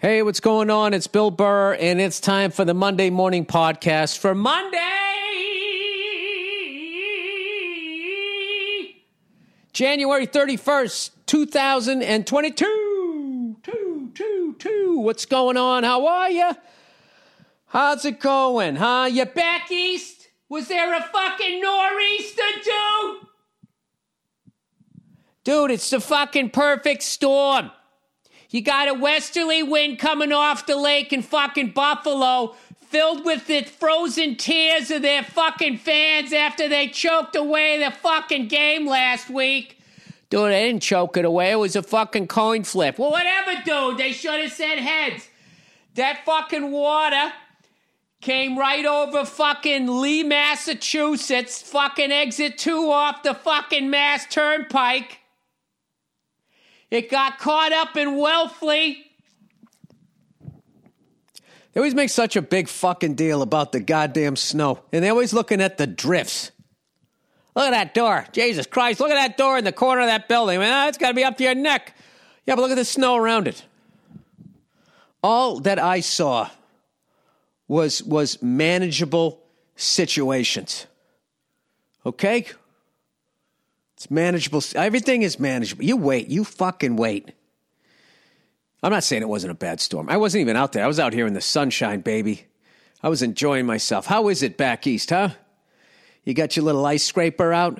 Hey, what's going on? It's Bill Burr, and it's time for the Monday morning podcast for Monday, January 31st, 2022. Two, two, two. What's going on? How are you? How's it going? Huh? You back east? Was there a fucking nor'easter, dude? Dude, it's the fucking perfect storm. You got a westerly wind coming off the lake in fucking Buffalo, filled with the frozen tears of their fucking fans after they choked away the fucking game last week. Dude, they didn't choke it away. It was a fucking coin flip. Well, whatever, dude. They should have said heads. That fucking water came right over fucking Lee, Massachusetts, fucking exit two off the fucking Mass Turnpike. It got caught up in Wellfleet. They always make such a big fucking deal about the goddamn snow, and they're always looking at the drifts. Look at that door. Jesus Christ, look at that door in the corner of that building. Man, ah, it's got to be up to your neck. Yeah, but look at the snow around it. All that I saw was was manageable situations. Okay? It's manageable. Everything is manageable. You wait. You fucking wait. I'm not saying it wasn't a bad storm. I wasn't even out there. I was out here in the sunshine, baby. I was enjoying myself. How is it back east, huh? You got your little ice scraper out?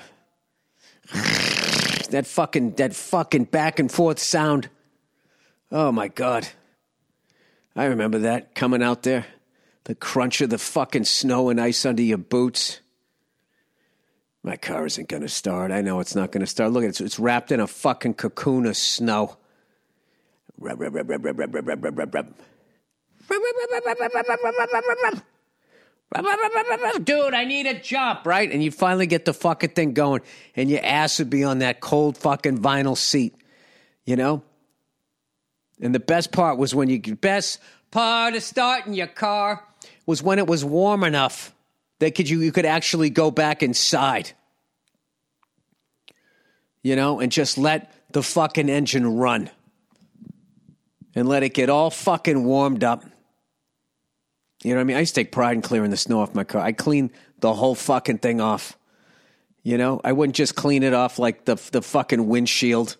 that fucking that fucking back and forth sound. Oh my god. I remember that coming out there. The crunch of the fucking snow and ice under your boots. My car isn't going to start. I know it's not going to start. Look at it. It's wrapped in a fucking cocoon of snow. Dude, I need a jump, right? And you finally get the fucking thing going, and your ass would be on that cold fucking vinyl seat, you know? And the best part was when you, best part of starting your car was when it was warm enough that could you you could actually go back inside. You know, and just let the fucking engine run. And let it get all fucking warmed up. You know what I mean? I used to take pride in clearing the snow off my car. I clean the whole fucking thing off. You know, I wouldn't just clean it off like the the fucking windshield.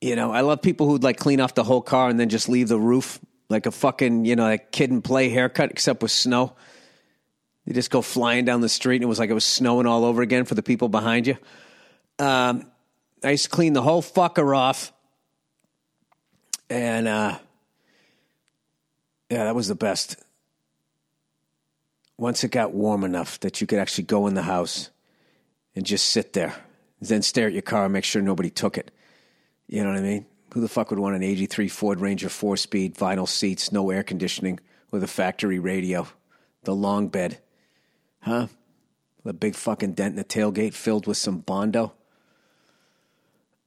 You know, I love people who'd like clean off the whole car and then just leave the roof like a fucking, you know, like kid and play haircut except with snow. You just go flying down the street and it was like it was snowing all over again for the people behind you. Um, I used to clean the whole fucker off. And uh, yeah, that was the best. Once it got warm enough that you could actually go in the house and just sit there, then stare at your car and make sure nobody took it. You know what I mean? Who the fuck would want an 83 Ford Ranger four speed, vinyl seats, no air conditioning, with a factory radio, the long bed? Huh? The big fucking dent in the tailgate filled with some Bondo?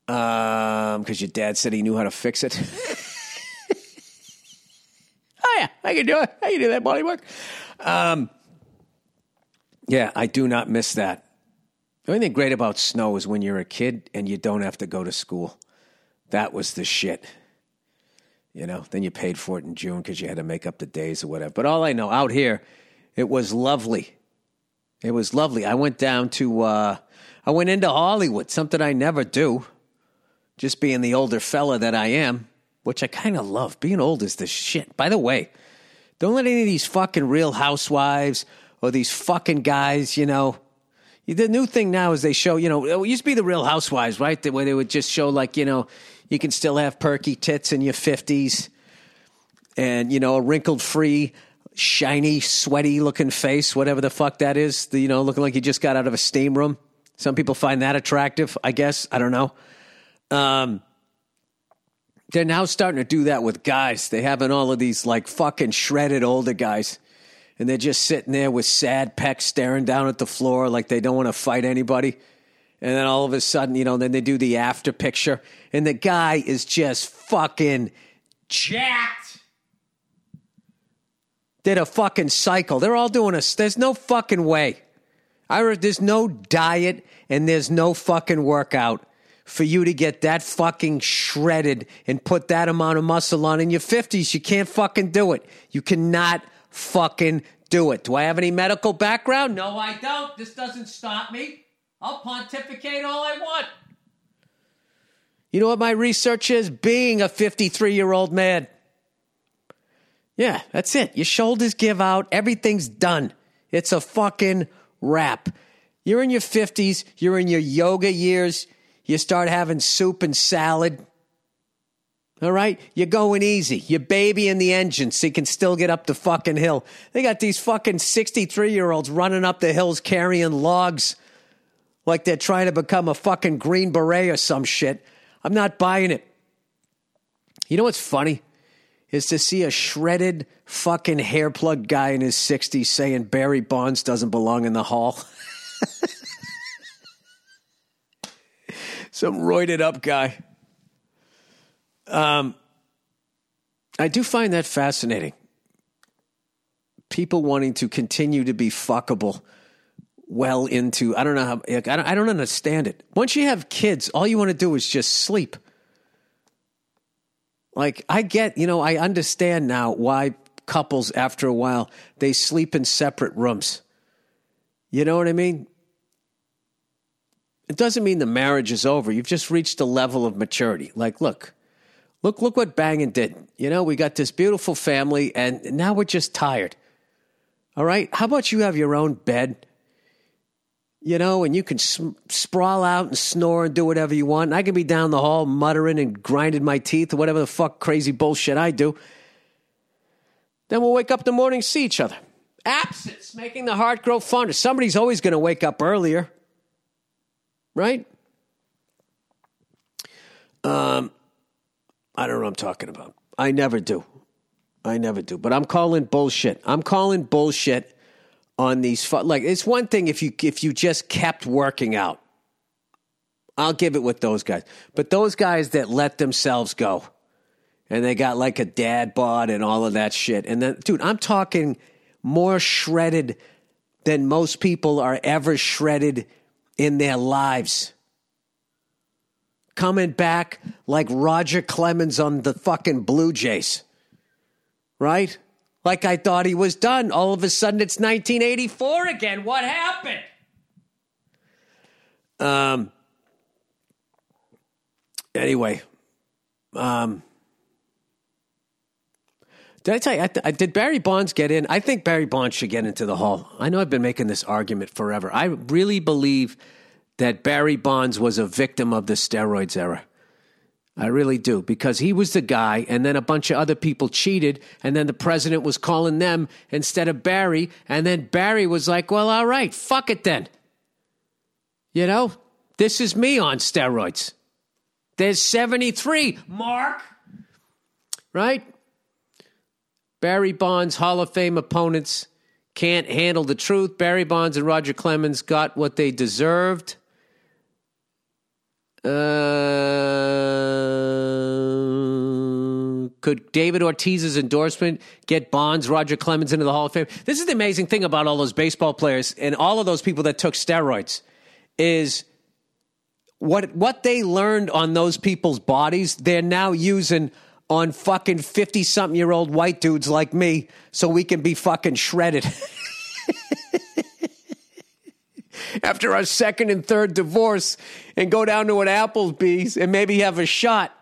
Um, because your dad said he knew how to fix it. oh yeah, I can do it. I can do that body work. Um, yeah, I do not miss that. The only thing great about snow is when you're a kid and you don't have to go to school. That was the shit. You know, then you paid for it in June because you had to make up the days or whatever. But all I know, out here, it was lovely. It was lovely. I went down to, uh, I went into Hollywood, something I never do. Just being the older fella that I am, which I kind of love. Being old is the shit. By the way, don't let any of these fucking real housewives or these fucking guys, you know. The new thing now is they show, you know, it used to be the real housewives, right? Way they would just show, like, you know, you can still have perky tits in your 50s and, you know, a wrinkled free shiny, sweaty looking face, whatever the fuck that is, the, you know, looking like you just got out of a steam room. Some people find that attractive, I guess. I don't know. Um, they're now starting to do that with guys. They having all of these like fucking shredded older guys. And they're just sitting there with sad pecs staring down at the floor like they don't want to fight anybody. And then all of a sudden, you know, then they do the after picture. And the guy is just fucking jacked did a fucking cycle. They're all doing a. There's no fucking way. I there's no diet and there's no fucking workout for you to get that fucking shredded and put that amount of muscle on in your 50s. You can't fucking do it. You cannot fucking do it. Do I have any medical background? No, I don't. This doesn't stop me. I'll pontificate all I want. You know what my research is? Being a 53 year old man. Yeah, that's it. Your shoulders give out, everything's done. It's a fucking wrap. You're in your 50s, you're in your yoga years, you start having soup and salad. All right? You're going easy. You're baby in the engine so you can still get up the fucking hill. They got these fucking 63 year olds running up the hills carrying logs like they're trying to become a fucking Green Beret or some shit. I'm not buying it. You know what's funny? Is to see a shredded fucking hair plug guy in his 60s saying Barry Bonds doesn't belong in the hall. Some roided up guy. Um, I do find that fascinating. People wanting to continue to be fuckable well into, I don't know how, I don't, I don't understand it. Once you have kids, all you want to do is just sleep. Like, I get, you know, I understand now why couples, after a while, they sleep in separate rooms. You know what I mean? It doesn't mean the marriage is over. You've just reached a level of maturity. Like, look, look, look what Bangin did. You know, we got this beautiful family, and now we're just tired. All right? How about you have your own bed? You know, and you can sm- sprawl out and snore and do whatever you want. And I can be down the hall muttering and grinding my teeth or whatever the fuck crazy bullshit I do. Then we'll wake up in the morning, see each other. Absence, making the heart grow fonder. Somebody's always going to wake up earlier, right? Um, I don't know what I'm talking about. I never do. I never do. But I'm calling bullshit. I'm calling bullshit on these like it's one thing if you if you just kept working out. I'll give it with those guys. But those guys that let themselves go and they got like a dad bod and all of that shit and then dude i'm talking more shredded than most people are ever shredded in their lives. Coming back like roger clemens on the fucking blue jays. Right like I thought he was done. All of a sudden, it's 1984 again. What happened? Um. Anyway, um, did I tell you? I th- did Barry Bonds get in? I think Barry Bonds should get into the Hall. I know I've been making this argument forever. I really believe that Barry Bonds was a victim of the steroids era. I really do because he was the guy, and then a bunch of other people cheated, and then the president was calling them instead of Barry, and then Barry was like, "Well, all right, fuck it then." You know, this is me on steroids. There's 73, Mark. Right? Barry Bonds, Hall of Fame opponents, can't handle the truth. Barry Bonds and Roger Clemens got what they deserved. Uh, could David Ortiz's endorsement get Bonds, Roger Clemens into the Hall of Fame? This is the amazing thing about all those baseball players and all of those people that took steroids is what what they learned on those people's bodies, they're now using on fucking 50 something year old white dudes like me so we can be fucking shredded. after our second and third divorce and go down to an Applebee's and maybe have a shot.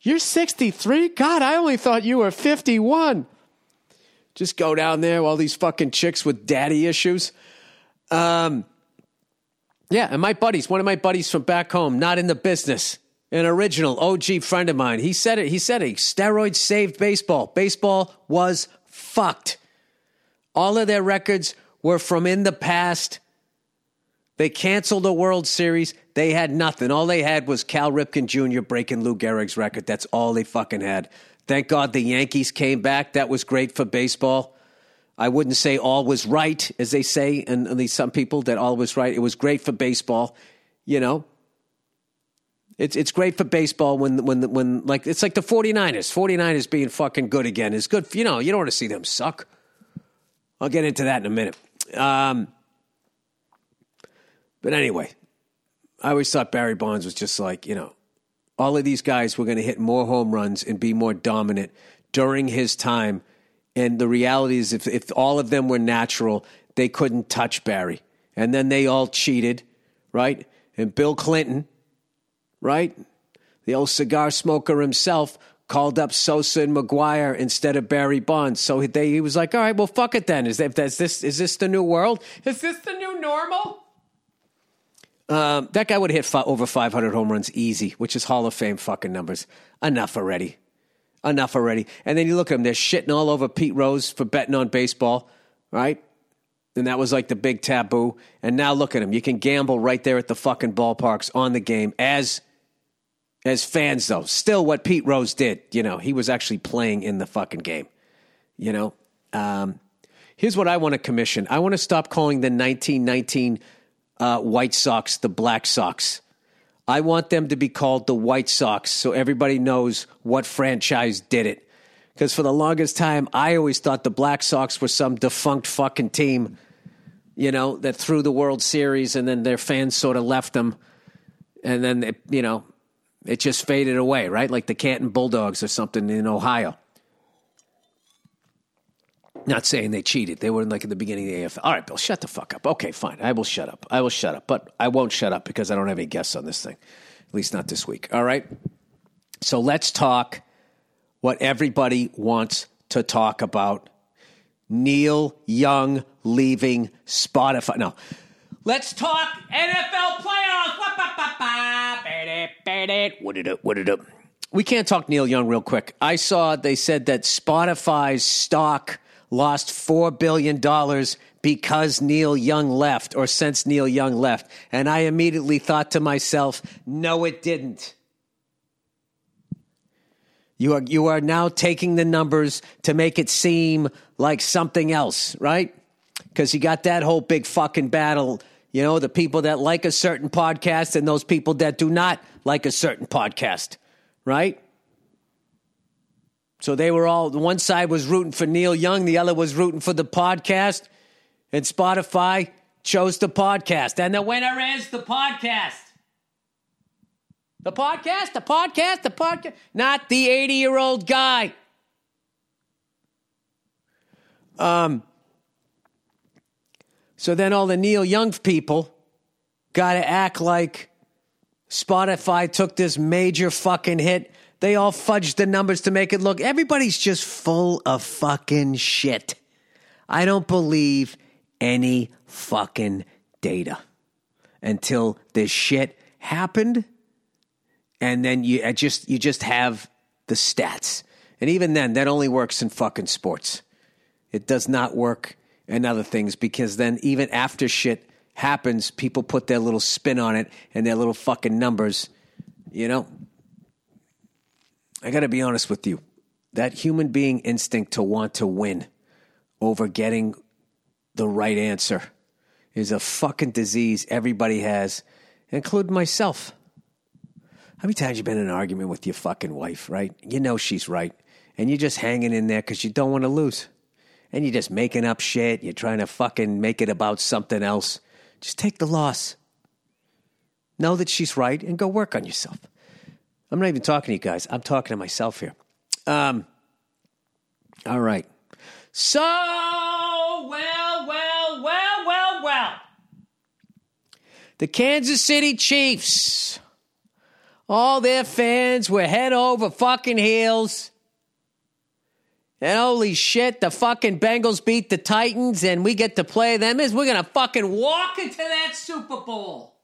You're 63? God, I only thought you were 51. Just go down there, all these fucking chicks with daddy issues. Um, yeah, and my buddies, one of my buddies from back home, not in the business, an original OG friend of mine, he said it. He said it. Steroids saved baseball. Baseball was fucked. All of their records were from in the past. They canceled the World Series. They had nothing. All they had was Cal Ripken Jr. breaking Lou Gehrig's record. That's all they fucking had. Thank God the Yankees came back. That was great for baseball. I wouldn't say all was right, as they say, and at least some people that all was right. It was great for baseball, you know. It's it's great for baseball when when when like it's like the 49ers. 49ers being fucking good again is good. For, you know, you don't want to see them suck. I'll get into that in a minute. Um, but anyway, I always thought Barry Bonds was just like, you know, all of these guys were going to hit more home runs and be more dominant during his time. And the reality is, if, if all of them were natural, they couldn't touch Barry. And then they all cheated, right? And Bill Clinton, right? The old cigar smoker himself called up Sosa and McGwire instead of Barry Bonds. So they, he was like, all right, well, fuck it then. Is, that, is, this, is this the new world? Is this the new normal? Um, that guy would hit fi- over 500 home runs easy, which is Hall of Fame fucking numbers. Enough already. Enough already. And then you look at them, they're shitting all over Pete Rose for betting on baseball, right? And that was like the big taboo. And now look at him. You can gamble right there at the fucking ballparks on the game as as fans though. Still what Pete Rose did, you know, he was actually playing in the fucking game. You know? Um, here's what I want to commission. I want to stop calling the 1919 uh, White Sox the Black Sox. I want them to be called the White Sox so everybody knows what franchise did it. Because for the longest time, I always thought the Black Sox were some defunct fucking team, you know, that threw the World Series and then their fans sort of left them. And then, you know, it just faded away, right? Like the Canton Bulldogs or something in Ohio. Not saying they cheated. They were like in the beginning of the AFL. All right, Bill, shut the fuck up. Okay, fine. I will shut up. I will shut up. But I won't shut up because I don't have any guests on this thing. At least not this week. All right? So let's talk what everybody wants to talk about. Neil Young leaving Spotify. No. Let's talk NFL playoffs. We can't talk Neil Young real quick. I saw they said that Spotify's stock lost $4 billion because Neil Young left or since Neil Young left. And I immediately thought to myself, no, it didn't. You are, you are now taking the numbers to make it seem like something else, right? Because you got that whole big fucking battle. You know, the people that like a certain podcast and those people that do not like a certain podcast, right? So they were all, one side was rooting for Neil Young, the other was rooting for the podcast, and Spotify chose the podcast. And the winner is the podcast. The podcast, the podcast, the podcast, not the 80 year old guy. Um, so then all the Neil Young people got to act like Spotify took this major fucking hit they all fudged the numbers to make it look. Everybody's just full of fucking shit. I don't believe any fucking data until this shit happened, and then you just you just have the stats. And even then, that only works in fucking sports. It does not work in other things because then even after shit happens, people put their little spin on it and their little fucking numbers. You know, I got to be honest with you. That human being instinct to want to win over getting the right answer is a fucking disease everybody has, including myself. How many times you been in an argument with your fucking wife, right? You know she's right, and you're just hanging in there because you don't want to lose. And you're just making up shit. You're trying to fucking make it about something else. Just take the loss. Know that she's right and go work on yourself. I'm not even talking to you guys. I'm talking to myself here. Um, all right. So, well, well, well, well, well. The Kansas City Chiefs, all their fans were head over fucking heels. And holy shit, the fucking Bengals beat the Titans and we get to play them. Is we're going to fucking walk into that Super Bowl.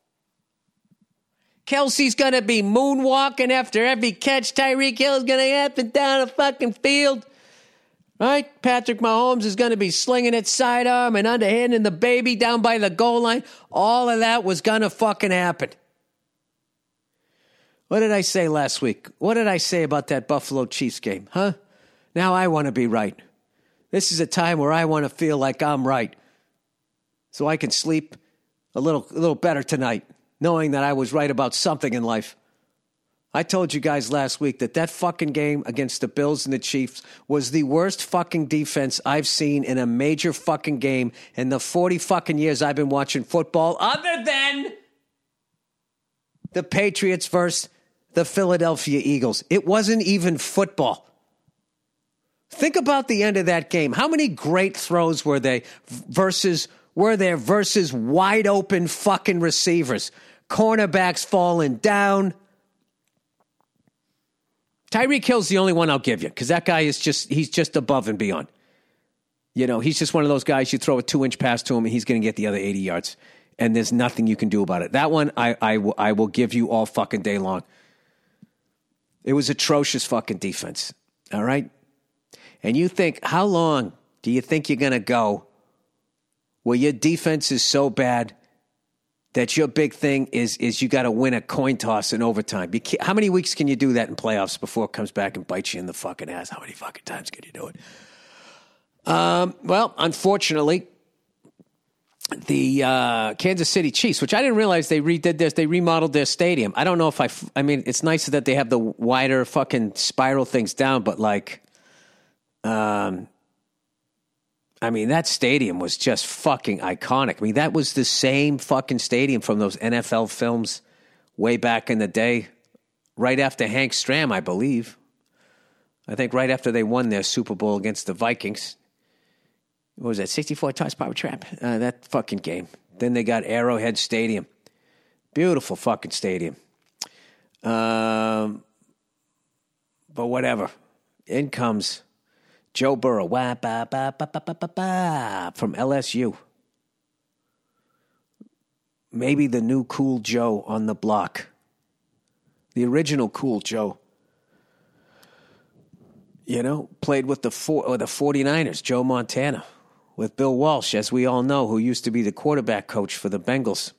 Kelce's going to be moonwalking after every catch. Tyreek Hill's going to up and down the fucking field. Right? Patrick Mahomes is going to be slinging it sidearm and underhanding the baby down by the goal line. All of that was going to fucking happen. What did I say last week? What did I say about that Buffalo Chiefs game? Huh? Now I want to be right. This is a time where I want to feel like I'm right. So I can sleep a little a little better tonight knowing that I was right about something in life. I told you guys last week that that fucking game against the Bills and the Chiefs was the worst fucking defense I've seen in a major fucking game in the 40 fucking years I've been watching football, other than the Patriots versus the Philadelphia Eagles. It wasn't even football. Think about the end of that game. How many great throws were they versus were there versus wide open fucking receivers? Cornerbacks falling down. Tyreek Hill's the only one I'll give you because that guy is just he's just above and beyond. You know, he's just one of those guys you throw a two inch pass to him and he's going to get the other 80 yards. And there's nothing you can do about it. That one, I, I, I will give you all fucking day long. It was atrocious fucking defense. All right. And you think, how long do you think you're going to go where your defense is so bad that your big thing is is you got to win a coin toss in overtime? how many weeks can you do that in playoffs before it comes back and bites you in the fucking ass? How many fucking times can you do it? Um, well, unfortunately, the uh, Kansas City Chiefs, which I didn't realize they redid this, they remodeled their stadium. I don't know if I, I mean, it's nice that they have the wider fucking spiral things down, but like, um, I mean, that stadium was just fucking iconic. I mean, that was the same fucking stadium from those NFL films way back in the day, right after Hank Stram, I believe. I think right after they won their Super Bowl against the Vikings what was that, 64 Toss Power Trap? Uh, that fucking game. Then they got Arrowhead Stadium. Beautiful fucking stadium. Um, but whatever. In comes Joe Burrow wah, bah, bah, bah, from LSU. Maybe the new cool Joe on the block. The original cool Joe you know, played with the four, or the 49ers, Joe Montana with Bill Walsh, as we all know, who used to be the quarterback coach for the Bengals.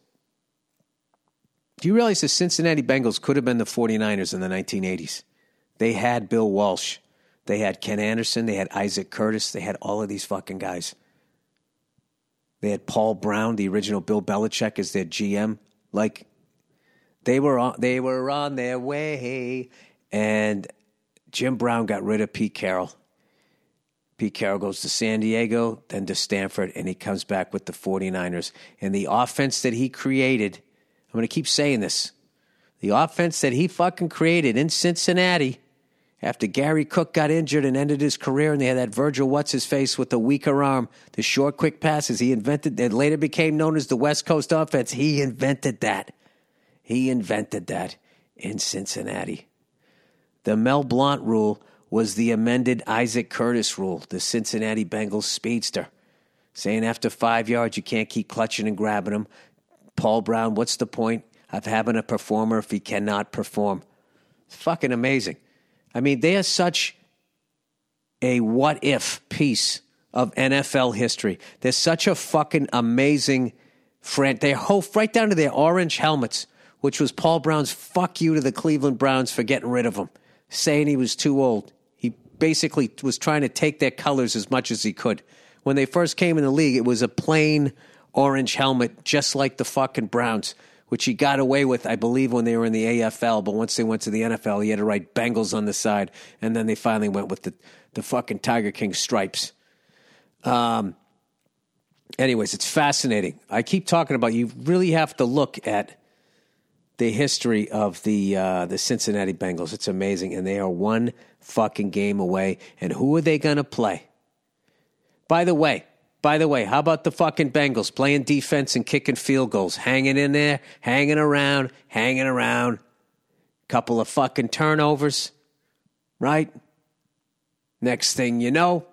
Do you realize the Cincinnati Bengals could have been the 49ers in the 1980s? They had Bill Walsh. They had Ken Anderson. They had Isaac Curtis. They had all of these fucking guys. They had Paul Brown, the original Bill Belichick, as their GM. Like, they were on, they were on their way. And Jim Brown got rid of Pete Carroll Pete Carroll goes to San Diego, then to Stanford, and he comes back with the 49ers. And the offense that he created, I'm going to keep saying this the offense that he fucking created in Cincinnati after Gary Cook got injured and ended his career, and they had that Virgil What's His Face with the weaker arm, the short, quick passes. He invented that later became known as the West Coast offense. He invented that. He invented that in Cincinnati. The Mel Blount rule was the amended Isaac Curtis rule, the Cincinnati Bengals speedster, saying after five yards you can't keep clutching and grabbing them. Paul Brown, what's the point of having a performer if he cannot perform? It's fucking amazing. I mean, they are such a what if piece of NFL history. They're such a fucking amazing friend. They whole right down to their orange helmets, which was Paul Brown's fuck you to the Cleveland Browns for getting rid of him, saying he was too old He basically was trying to take their colors as much as he could. When they first came in the league, it was a plain orange helmet, just like the fucking Browns, which he got away with, I believe, when they were in the AFL. But once they went to the NFL, he had to write Bengals on the side, and then they finally went with the the fucking Tiger King stripes. Um. Anyways, it's fascinating. I keep talking about you really have to look at the history of the uh, the Cincinnati Bengals. It's amazing, and they are one fucking game away. And who are they going to play? By the way, by the way, how about the fucking Bengals playing defense and kicking field goals, hanging in there, hanging around, hanging around. Couple of fucking turnovers, right? Next thing you know,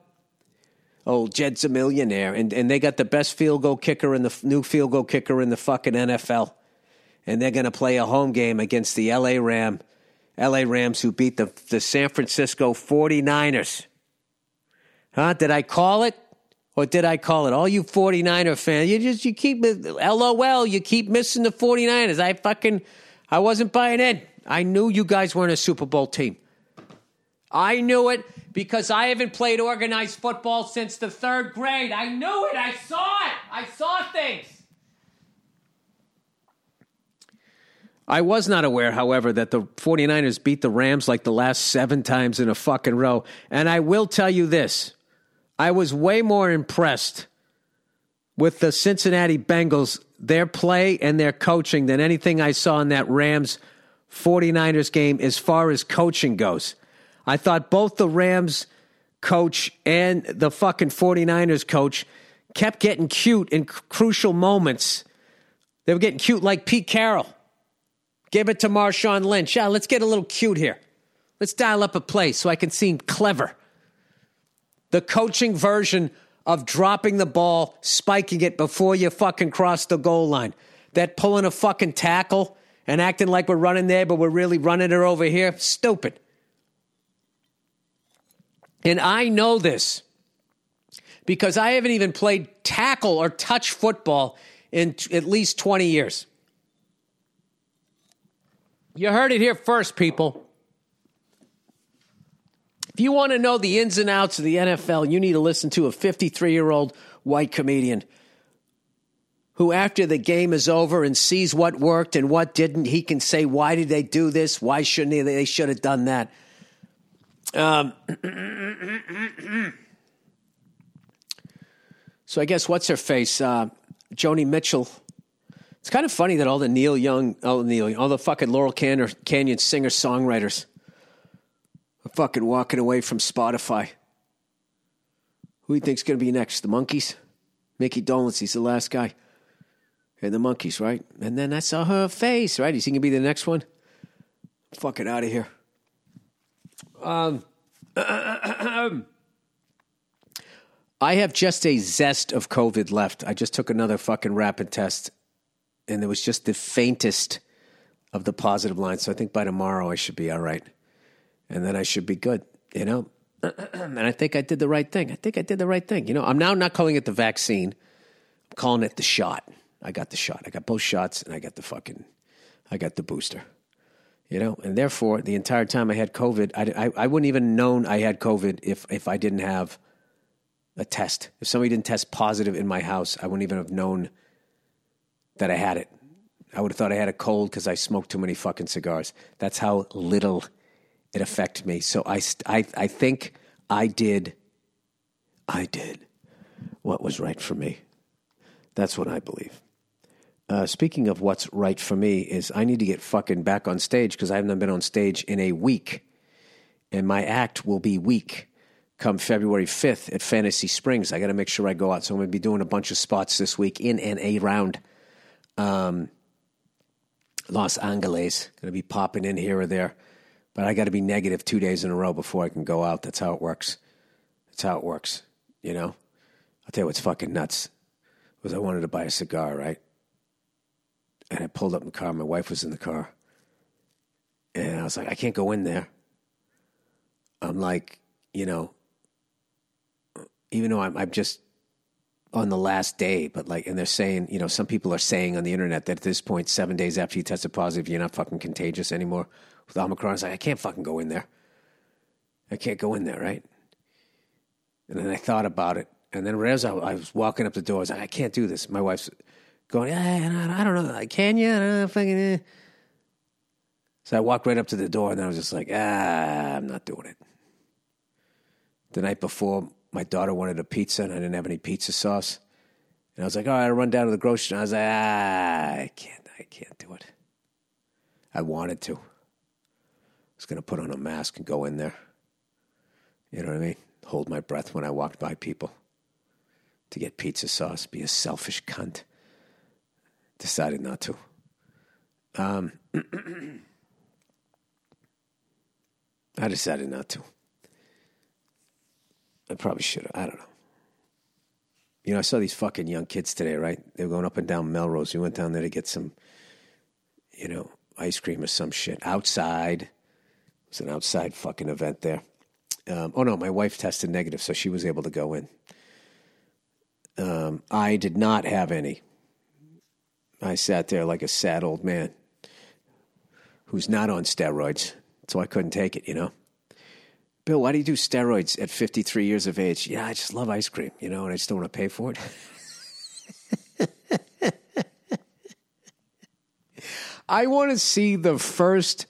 old Jed's a millionaire, and, and they got the best field goal kicker in the new field goal kicker in the fucking NFL and they're going to play a home game against the LA Ram, LA Rams who beat the, the San Francisco 49ers. Huh? Did I call it? Or did I call it? All you 49er fans, you just you keep LOL, you keep missing the 49ers. I fucking I wasn't buying in. I knew you guys weren't a Super Bowl team. I knew it because I haven't played organized football since the third grade. I knew it. I saw it. I saw things. I was not aware, however, that the 49ers beat the Rams like the last seven times in a fucking row. And I will tell you this I was way more impressed with the Cincinnati Bengals their play and their coaching than anything I saw in that Rams 49ers game as far as coaching goes. I thought both the Rams coach and the fucking 49ers coach kept getting cute in crucial moments. They were getting cute like Pete Carroll. Give it to Marshawn Lynch. Yeah, let's get a little cute here. Let's dial up a play so I can seem clever. The coaching version of dropping the ball, spiking it before you fucking cross the goal line. That pulling a fucking tackle and acting like we're running there, but we're really running it over here. Stupid. And I know this because I haven't even played tackle or touch football in t- at least 20 years. You heard it here first, people. If you want to know the ins and outs of the NFL, you need to listen to a 53 year old white comedian who, after the game is over and sees what worked and what didn't, he can say, Why did they do this? Why shouldn't they? They should have done that. Um, so I guess what's her face? Uh, Joni Mitchell. It's kind of funny that all the Neil Young, oh Neil, all the fucking Laurel Canyon, Canyon singer songwriters are fucking walking away from Spotify. Who do you think's going to be next? The Monkees? Mickey Dolenz, he's the last guy. And the Monkees, right? And then I saw her face, right? Is he going to be the next one? Fucking out of here. Um, I have just a zest of COVID left. I just took another fucking rapid test, and there was just the faintest of the positive lines. So I think by tomorrow I should be all right, and then I should be good. You know, and I think I did the right thing. I think I did the right thing. You know, I'm now not calling it the vaccine. I'm calling it the shot. I got the shot. I got both shots, and I got the fucking, I got the booster you know and therefore the entire time i had covid i, I, I wouldn't even known i had covid if, if i didn't have a test if somebody didn't test positive in my house i wouldn't even have known that i had it i would have thought i had a cold because i smoked too many fucking cigars that's how little it affected me. So I, I, I think i did i did what was right for me. That's what i believe. Uh, speaking of what's right for me, is I need to get fucking back on stage because I haven't been on stage in a week, and my act will be weak come February fifth at Fantasy Springs. I got to make sure I go out, so I'm going to be doing a bunch of spots this week in and around um, Los Angeles. Going to be popping in here or there, but I got to be negative two days in a row before I can go out. That's how it works. That's how it works. You know, I'll tell you what's fucking nuts was I wanted to buy a cigar, right? And I pulled up in the car. My wife was in the car. And I was like, I can't go in there. I'm like, you know, even though I'm, I'm just on the last day, but like, and they're saying, you know, some people are saying on the internet that at this point, seven days after you tested positive, you're not fucking contagious anymore with Omicron. I was like, I can't fucking go in there. I can't go in there, right? And then I thought about it. And then as I, I was walking up the door, I was like, I can't do this. My wife's going, yeah, I don't know, can you? I don't know, fucking. Eh. So I walked right up to the door, and then I was just like, ah, I'm not doing it. The night before, my daughter wanted a pizza, and I didn't have any pizza sauce. And I was like, all right, I'll run down to the grocery store. And I was like, ah, I can't, I can't do it. I wanted to. Was going to put on a mask and go in there. You know what I mean? Hold my breath when I walked by people to get pizza sauce, be a selfish cunt. Decided not to. Um, I decided not to. I probably should have. I don't know. You know, I saw these fucking young kids today, right? They were going up and down Melrose. We went down there to get some, you know, ice cream or some shit outside. It was an outside fucking event there. Um, oh no, my wife tested negative, so she was able to go in. Um, I did not have any. I sat there like a sad old man who's not on steroids, so I couldn't take it, you know. Bill, why do you do steroids at 53 years of age? Yeah, I just love ice cream, you know, and I just don't want to pay for it. I want to see the first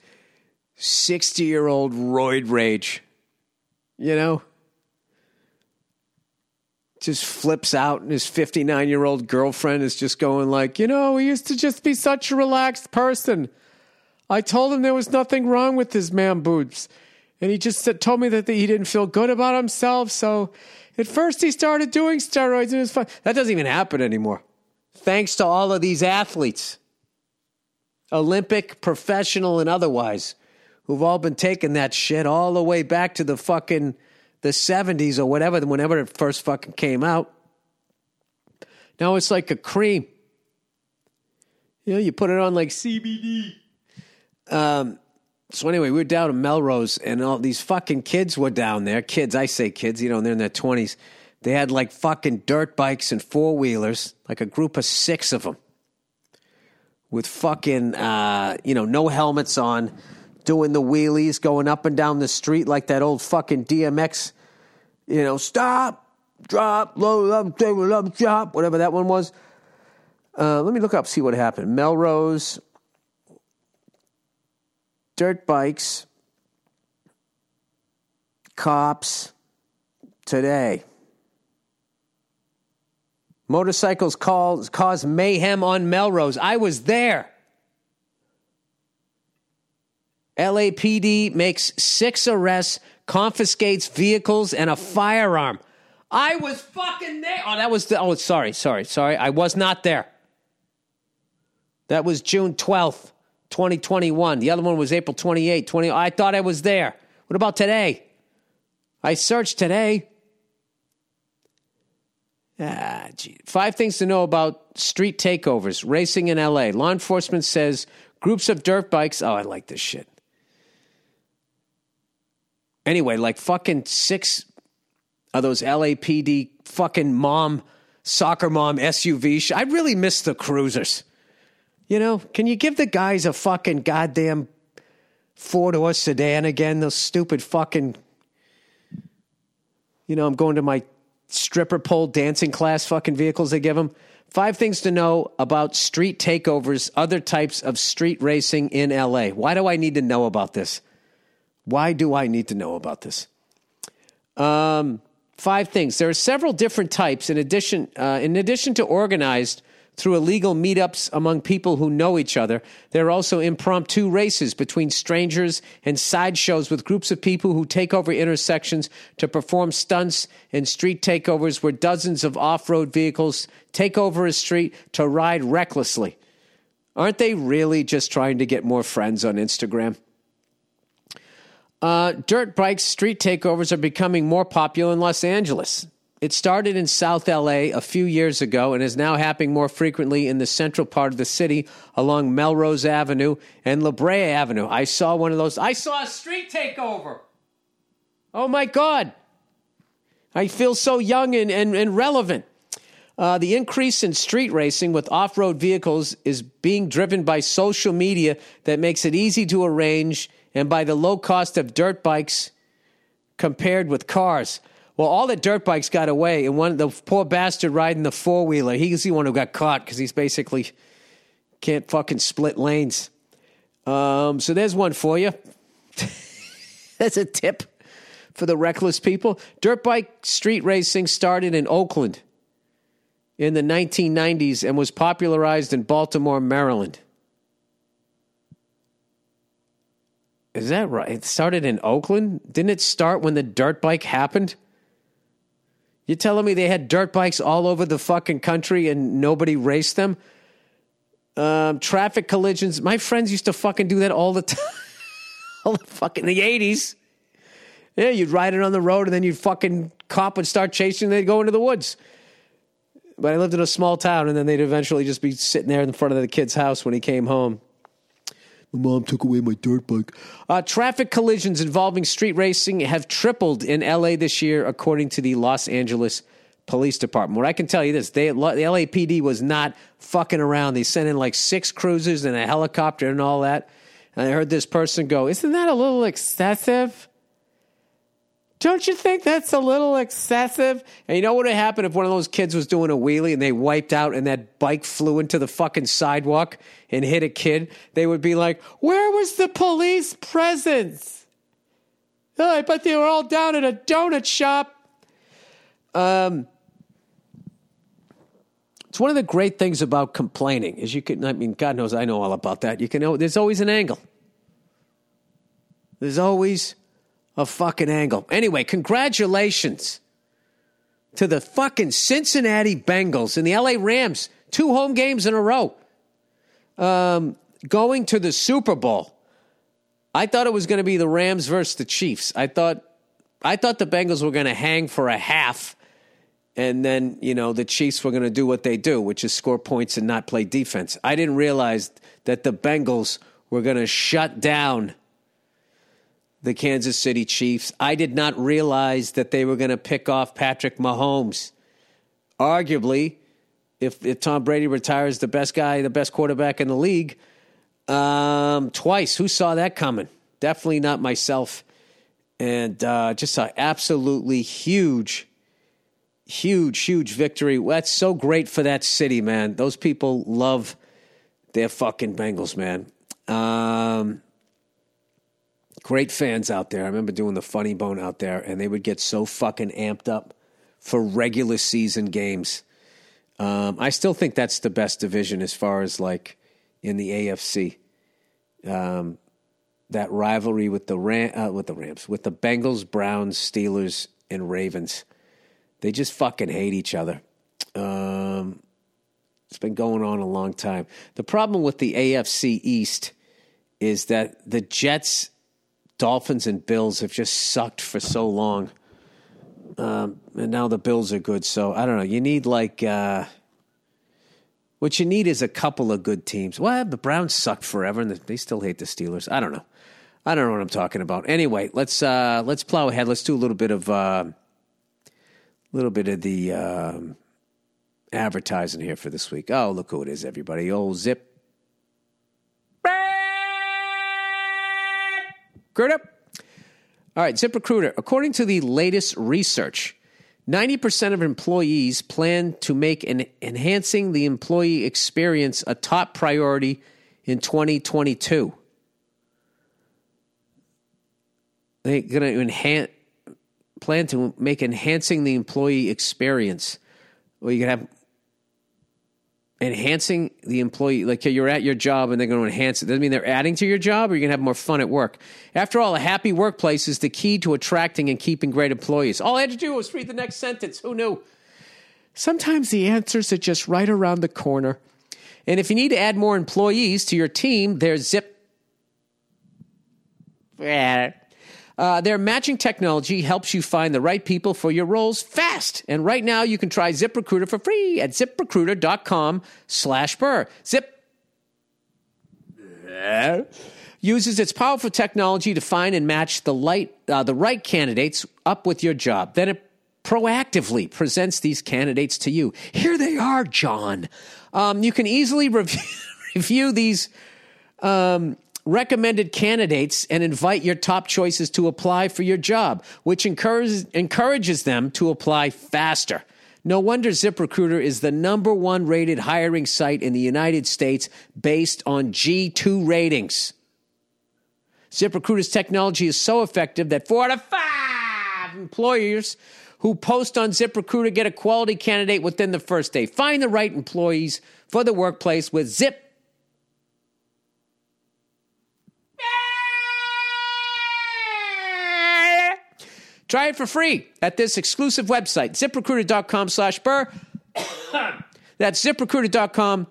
60 year old roid rage, you know? just flips out and his 59 year old girlfriend is just going like you know he used to just be such a relaxed person. I told him there was nothing wrong with his man boobs. And he just told me that he didn't feel good about himself. So at first he started doing steroids and it was fun. That doesn't even happen anymore. Thanks to all of these athletes olympic professional and otherwise who've all been taking that shit all the way back to the fucking the 70s or whatever, whenever it first fucking came out. Now it's like a cream. You know, you put it on like CBD. Um, so anyway, we were down in Melrose, and all these fucking kids were down there. Kids, I say kids, you know, they're in their twenties. They had like fucking dirt bikes and four wheelers, like a group of six of them, with fucking, uh, you know, no helmets on doing the wheelies, going up and down the street like that old fucking DMX, you know, stop, drop, low, up, table, up, drop, whatever that one was. Uh, let me look up, see what happened. Melrose, dirt bikes, cops, today. Motorcycles cause, cause mayhem on Melrose. I was there. LAPD makes six arrests, confiscates vehicles and a firearm. I was fucking there. Oh, that was the. Oh, sorry, sorry, sorry. I was not there. That was June 12th, 2021. The other one was April 28th, 20. I thought I was there. What about today? I searched today. Ah, gee. Five things to know about street takeovers, racing in LA. Law enforcement says groups of dirt bikes. Oh, I like this shit. Anyway, like fucking six of those LAPD fucking mom, soccer mom SUV. I really miss the cruisers. You know, can you give the guys a fucking goddamn four door sedan again? Those stupid fucking. You know, I'm going to my stripper pole dancing class fucking vehicles they give them. Five things to know about street takeovers, other types of street racing in LA. Why do I need to know about this? Why do I need to know about this? Um, five things. There are several different types. In addition, uh, in addition to organized through illegal meetups among people who know each other, there are also impromptu races between strangers and sideshows with groups of people who take over intersections to perform stunts and street takeovers where dozens of off-road vehicles take over a street to ride recklessly. Aren't they really just trying to get more friends on Instagram? Uh, dirt bikes, street takeovers are becoming more popular in Los Angeles. It started in South LA a few years ago and is now happening more frequently in the central part of the city along Melrose Avenue and La Brea Avenue. I saw one of those. I saw a street takeover. Oh my God. I feel so young and, and, and relevant. Uh, the increase in street racing with off road vehicles is being driven by social media that makes it easy to arrange and by the low cost of dirt bikes compared with cars. Well, all the dirt bikes got away, and one the poor bastard riding the four wheeler, he's the one who got caught because he's basically can't fucking split lanes. Um, so there's one for you. That's a tip for the reckless people. Dirt bike street racing started in Oakland in the 1990s and was popularized in Baltimore, Maryland. Is that right? It started in Oakland? Didn't it start when the dirt bike happened? You're telling me they had dirt bikes all over the fucking country and nobody raced them? Um, traffic collisions. My friends used to fucking do that all the time. all the fucking the 80s. Yeah, you'd ride it on the road and then you'd fucking cop would start chasing and they'd go into the woods. But I lived in a small town and then they'd eventually just be sitting there in front of the kid's house when he came home. My mom took away my dirt bike. Uh, traffic collisions involving street racing have tripled in LA this year, according to the Los Angeles Police Department. What I can tell you this: they, the LAPD was not fucking around. They sent in like six cruisers and a helicopter and all that. And I heard this person go, "Isn't that a little excessive?" Don't you think that's a little excessive? And you know what would happen if one of those kids was doing a wheelie and they wiped out and that bike flew into the fucking sidewalk and hit a kid? They would be like, Where was the police presence? Oh, I bet they were all down at a donut shop. Um, It's one of the great things about complaining is you can. I mean, God knows I know all about that. You can. There's always an angle. There's always a fucking angle. Anyway, congratulations to the fucking Cincinnati Bengals and the LA Rams. Two home games in a row. Um, going to the Super Bowl. I thought it was going to be the Rams versus the Chiefs. I thought I thought the Bengals were going to hang for a half and then, you know, the Chiefs were going to do what they do, which is score points and not play defense. I didn't realize that the Bengals were going to shut down the Kansas City Chiefs. I did not realize that they were going to pick off Patrick Mahomes. Arguably, if, if Tom Brady retires, the best guy, the best quarterback in the league, um, twice. Who saw that coming? Definitely not myself. And uh, just an absolutely huge huge, huge victory. That's so great for that city, man. Those people love their fucking Bengals, man. Um, great fans out there. I remember doing the funny bone out there, and they would get so fucking amped up for regular season games. Um, I still think that's the best division as far as like in the AFC. Um, that rivalry with the Ram, uh, with the Rams, with the Bengals, Browns, Steelers, and Ravens. They just fucking hate each other. Um, it's been going on a long time. The problem with the AFC East is that the Jets, Dolphins, and Bills have just sucked for so long. Um, and now the Bills are good. So I don't know. You need like. Uh, what you need is a couple of good teams. Well, the Browns sucked forever, and they still hate the Steelers. I don't know. I don't know what I'm talking about. Anyway, let's uh, let's plow ahead. Let's do a little bit of uh, little bit of the um, advertising here for this week. Oh, look who it is, everybody. Old Zip. Recruiter. All right, ZipRecruiter. According to the latest research, 90% of employees plan to make an enhancing the employee experience a top priority in 2022. They're going to enhance plan to make enhancing the employee experience. Well, you can have enhancing the employee, like you're at your job and they're going to enhance it. Doesn't mean they're adding to your job or you're going to have more fun at work. After all, a happy workplace is the key to attracting and keeping great employees. All I had to do was read the next sentence. Who knew? Sometimes the answers are just right around the corner. And if you need to add more employees to your team, there's Zip. Uh, their matching technology helps you find the right people for your roles fast. And right now, you can try ZipRecruiter for free at ziprecruiter.com slash burr. Zip uses its powerful technology to find and match the, light, uh, the right candidates up with your job. Then it proactively presents these candidates to you. Here they are, John. Um, you can easily review, review these um, recommended candidates and invite your top choices to apply for your job, which encourages, encourages them to apply faster. No wonder ZipRecruiter is the number one rated hiring site in the United States based on G2 ratings. ZipRecruiter's technology is so effective that four out of five employers who post on ZipRecruiter get a quality candidate within the first day. Find the right employees for the workplace with Zip Try it for free at this exclusive website, ziprecruiter.com slash burr. That's ziprecruiter.com,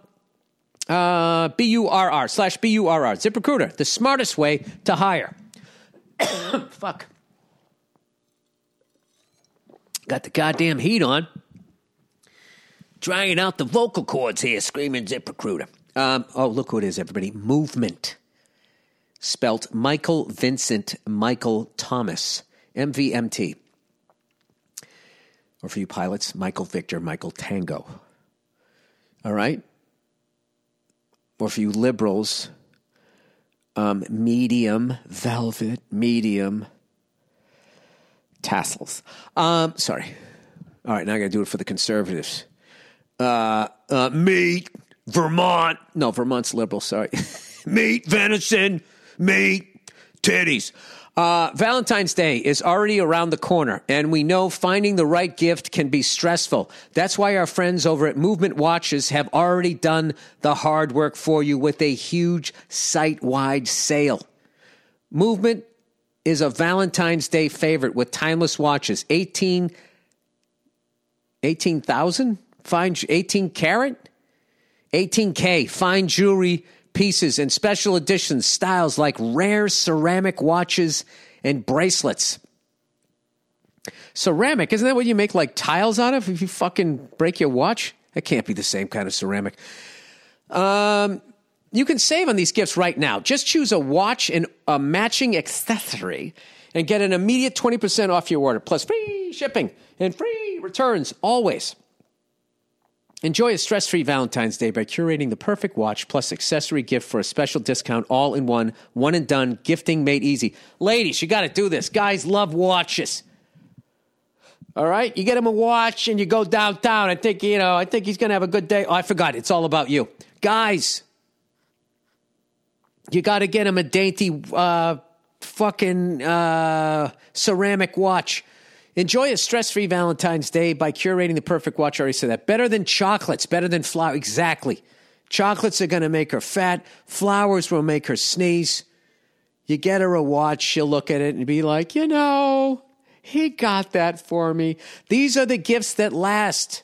uh, B U R R, slash B U R R. ZipRecruiter, the smartest way to hire. Fuck. Got the goddamn heat on. Drying out the vocal cords here, screaming ZipRecruiter. Um, oh, look who it is, everybody. Movement. Spelt Michael Vincent Michael Thomas. MVMT. Or for you pilots, Michael Victor, Michael Tango. All right? Or for you liberals, um, medium, velvet, medium, tassels. Um, sorry. All right, now I got to do it for the conservatives. Uh, uh, meat, Vermont. No, Vermont's liberal, sorry. meat, venison, meat, titties. Uh, Valentine's Day is already around the corner, and we know finding the right gift can be stressful. That's why our friends over at Movement Watches have already done the hard work for you with a huge site wide sale. Movement is a Valentine's Day favorite with timeless watches. 18 18,000 fine 18 carat 18k fine jewelry pieces and special editions styles like rare ceramic watches and bracelets. Ceramic, isn't that what you make like tiles out of if you fucking break your watch? That can't be the same kind of ceramic. Um, you can save on these gifts right now. Just choose a watch and a matching accessory and get an immediate 20% off your order, plus free shipping and free returns always. Enjoy a stress free Valentine's Day by curating the perfect watch plus accessory gift for a special discount all in one, one and done, gifting made easy. Ladies, you got to do this. Guys love watches. All right? You get him a watch and you go downtown. I think, you know, I think he's to have a good day. Oh, I forgot. It's all about you. Guys, you got to get him a dainty uh, fucking uh, ceramic watch. Enjoy a stress free Valentine's Day by curating the perfect watch. I already said that. Better than chocolates, better than flour. Exactly. Chocolates are going to make her fat, flowers will make her sneeze. You get her a watch, she'll look at it and be like, you know, he got that for me. These are the gifts that last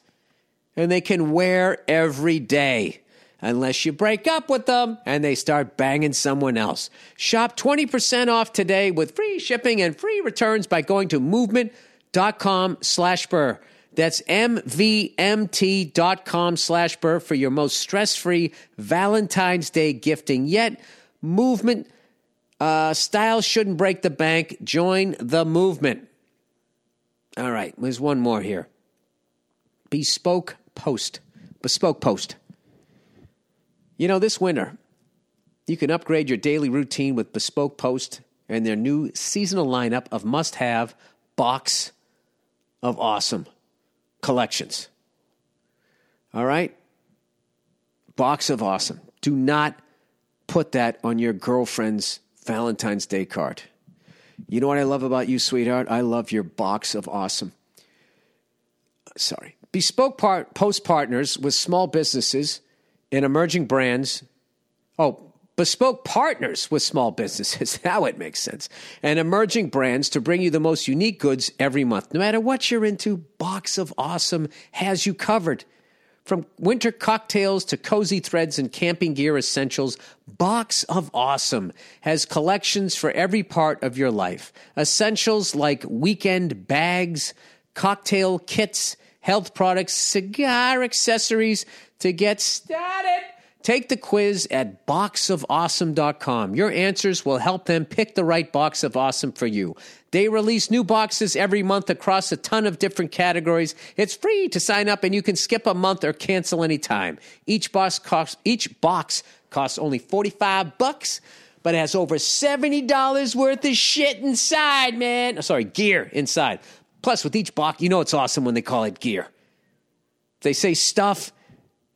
and they can wear every day unless you break up with them and they start banging someone else. Shop 20% off today with free shipping and free returns by going to movement.com slash burr. That's mvmt.com slash burr for your most stress-free Valentine's Day gifting yet. Movement uh, style shouldn't break the bank. Join the movement. All right, there's one more here. Bespoke Post. Bespoke Post. You know, this winter, you can upgrade your daily routine with Bespoke Post and their new seasonal lineup of must have box of awesome collections. All right? Box of awesome. Do not put that on your girlfriend's Valentine's Day card. You know what I love about you, sweetheart? I love your box of awesome. Sorry. Bespoke part, post partners with small businesses and emerging brands. Oh, bespoke partners with small businesses. Now it makes sense. And emerging brands to bring you the most unique goods every month. No matter what you're into, Box of Awesome has you covered. From winter cocktails to cozy threads and camping gear essentials, Box of Awesome has collections for every part of your life. Essentials like weekend bags, cocktail kits, health products, cigar accessories, to get started, take the quiz at boxofawesome.com. Your answers will help them pick the right box of awesome for you. They release new boxes every month across a ton of different categories. It's free to sign up and you can skip a month or cancel anytime. Each box costs each box costs only 45 bucks, but has over $70 worth of shit inside, man. Oh, sorry, gear inside. Plus with each box, you know it's awesome when they call it gear. They say stuff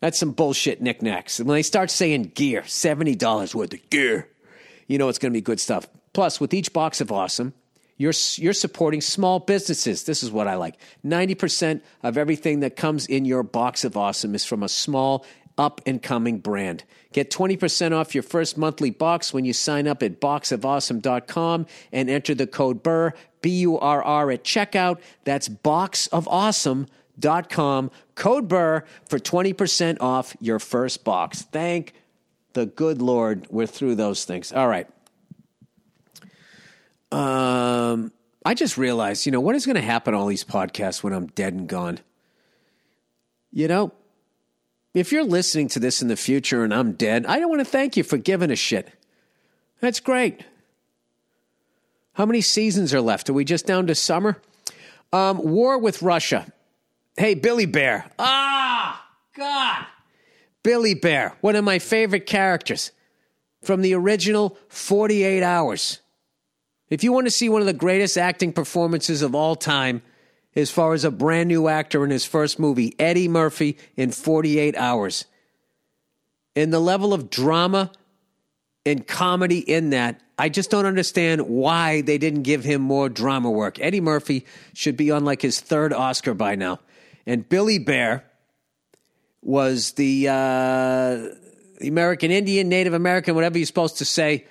that's some bullshit knickknacks. And when they start saying gear, $70 worth of gear, you know it's going to be good stuff. Plus, with each box of awesome, you're, you're supporting small businesses. This is what I like. 90% of everything that comes in your box of awesome is from a small, up and coming brand. Get 20% off your first monthly box when you sign up at boxofawesome.com and enter the code BURR, B U R R, at checkout. That's boxofawesome.com dot com code burr for 20% off your first box. Thank the good lord we're through those things. All right. Um i just realized you know what is going to happen all these podcasts when i'm dead and gone? You know if you're listening to this in the future and i'm dead i don't want to thank you for giving a shit. That's great. How many seasons are left? Are we just down to summer? Um, war with russia Hey, Billy Bear. Ah, God. Billy Bear, one of my favorite characters from the original 48 Hours. If you want to see one of the greatest acting performances of all time, as far as a brand new actor in his first movie, Eddie Murphy in 48 Hours. And the level of drama and comedy in that. I just don't understand why they didn't give him more drama work. Eddie Murphy should be on like his third Oscar by now. And Billy Bear was the, uh, American Indian, Native American, whatever you're supposed to say,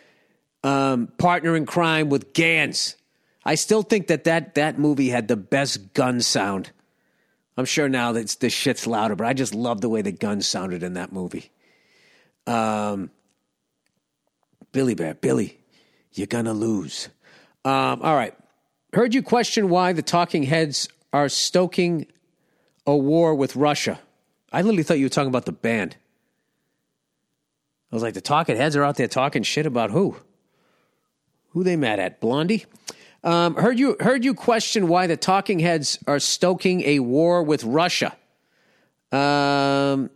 um, partner in crime with Ganz. I still think that, that that movie had the best gun sound. I'm sure now that the shit's louder, but I just love the way the guns sounded in that movie. Um, Billy Bear, Billy, you're gonna lose. Um, all right. Heard you question why the talking heads are stoking a war with Russia. I literally thought you were talking about the band. I was like, the talking heads are out there talking shit about who? Who they mad at? Blondie? Um, heard you heard you question why the talking heads are stoking a war with Russia. Um,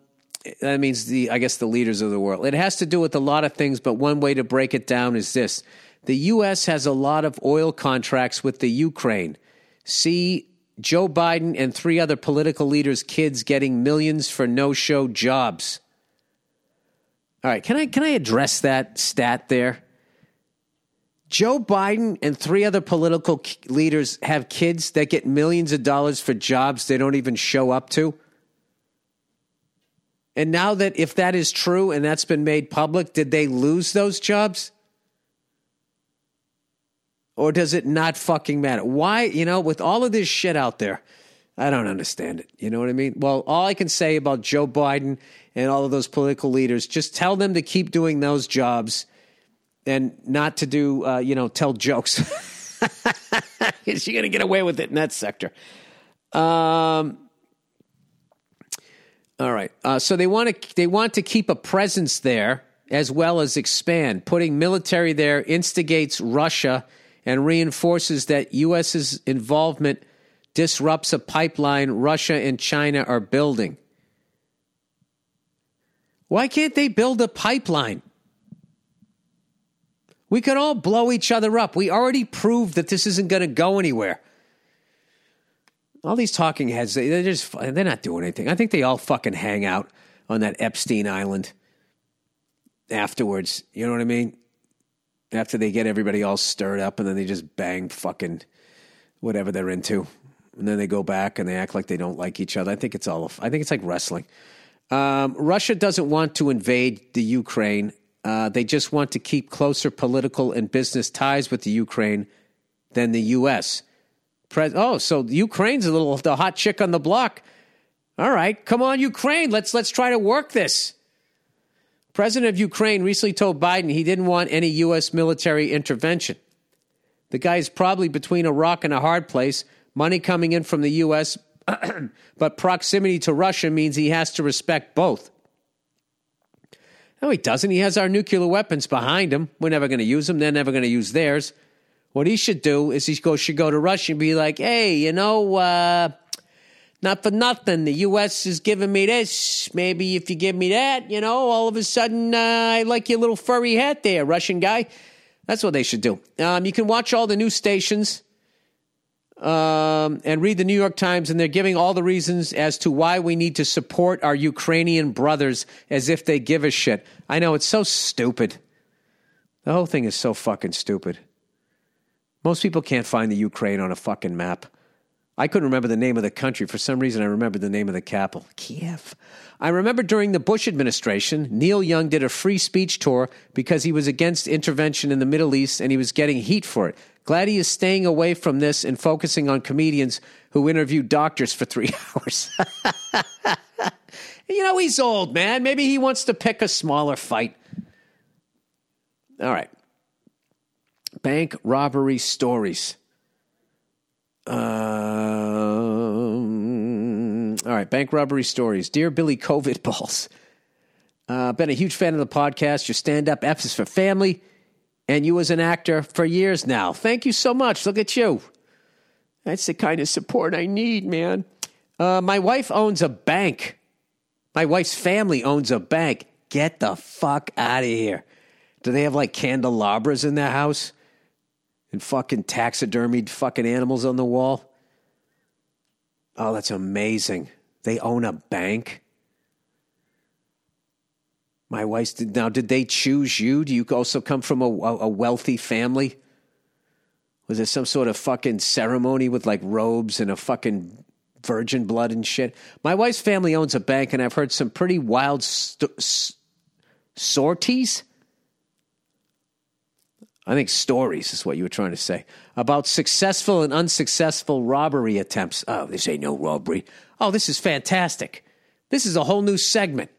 that means the I guess the leaders of the world. It has to do with a lot of things, but one way to break it down is this: the U.S. has a lot of oil contracts with the Ukraine. See Joe Biden and three other political leaders' kids getting millions for no-show jobs. All right, can I can I address that stat there? Joe Biden and three other political leaders have kids that get millions of dollars for jobs they don't even show up to. And now that if that is true and that's been made public, did they lose those jobs? Or does it not fucking matter? Why, you know, with all of this shit out there, I don't understand it. You know what I mean? Well, all I can say about Joe Biden and all of those political leaders, just tell them to keep doing those jobs and not to do, uh, you know, tell jokes. Is she going to get away with it in that sector? Um, all right. Uh, so they want to they want to keep a presence there as well as expand. Putting military there instigates Russia and reinforces that U.S.'s involvement disrupts a pipeline Russia and China are building. Why can't they build a pipeline? We could all blow each other up. We already proved that this isn't going to go anywhere all these talking heads, they're just they're not doing anything. I think they all fucking hang out on that Epstein Island afterwards. You know what I mean? After they get everybody all stirred up, and then they just bang fucking whatever they're into, and then they go back and they act like they don't like each other. I think it's all. I think it's like wrestling. Um, Russia doesn't want to invade the Ukraine. Uh, they just want to keep closer political and business ties with the Ukraine than the U.S. Pres- oh, so Ukraine's a little the hot chick on the block. All right, come on, Ukraine. Let's let's try to work this. President of Ukraine recently told Biden he didn't want any U.S. military intervention. The guy is probably between a rock and a hard place. Money coming in from the U.S., but proximity to Russia means he has to respect both. No, he doesn't. He has our nuclear weapons behind him. We're never going to use them. They're never going to use theirs. What he should do is he should go to Russia and be like, hey, you know, uh, not for nothing. The U.S. is giving me this. Maybe if you give me that, you know, all of a sudden uh, I like your little furry hat there, Russian guy. That's what they should do. Um, you can watch all the news stations um, and read the New York Times, and they're giving all the reasons as to why we need to support our Ukrainian brothers as if they give a shit. I know it's so stupid. The whole thing is so fucking stupid. Most people can't find the Ukraine on a fucking map. I couldn't remember the name of the country. For some reason, I remembered the name of the capital Kiev. I remember during the Bush administration, Neil Young did a free speech tour because he was against intervention in the Middle East and he was getting heat for it. Glad he is staying away from this and focusing on comedians who interview doctors for three hours. you know, he's old, man. Maybe he wants to pick a smaller fight. All right bank robbery stories. All right, bank robbery stories. Dear Billy COVID Balls, uh, been a huge fan of the podcast. Your stand up F is for family, and you as an actor for years now. Thank you so much. Look at you. That's the kind of support I need, man. Uh, my wife owns a bank. My wife's family owns a bank. Get the fuck out of here. Do they have like candelabras in their house? and fucking taxidermied fucking animals on the wall. Oh, that's amazing. They own a bank. My wife's did now. Did they choose you? Do you also come from a, a wealthy family? Was there some sort of fucking ceremony with like robes and a fucking virgin blood and shit? My wife's family owns a bank, and I've heard some pretty wild st- s- sorties. I think stories is what you were trying to say about successful and unsuccessful robbery attempts. Oh, this ain't no robbery. Oh, this is fantastic. This is a whole new segment.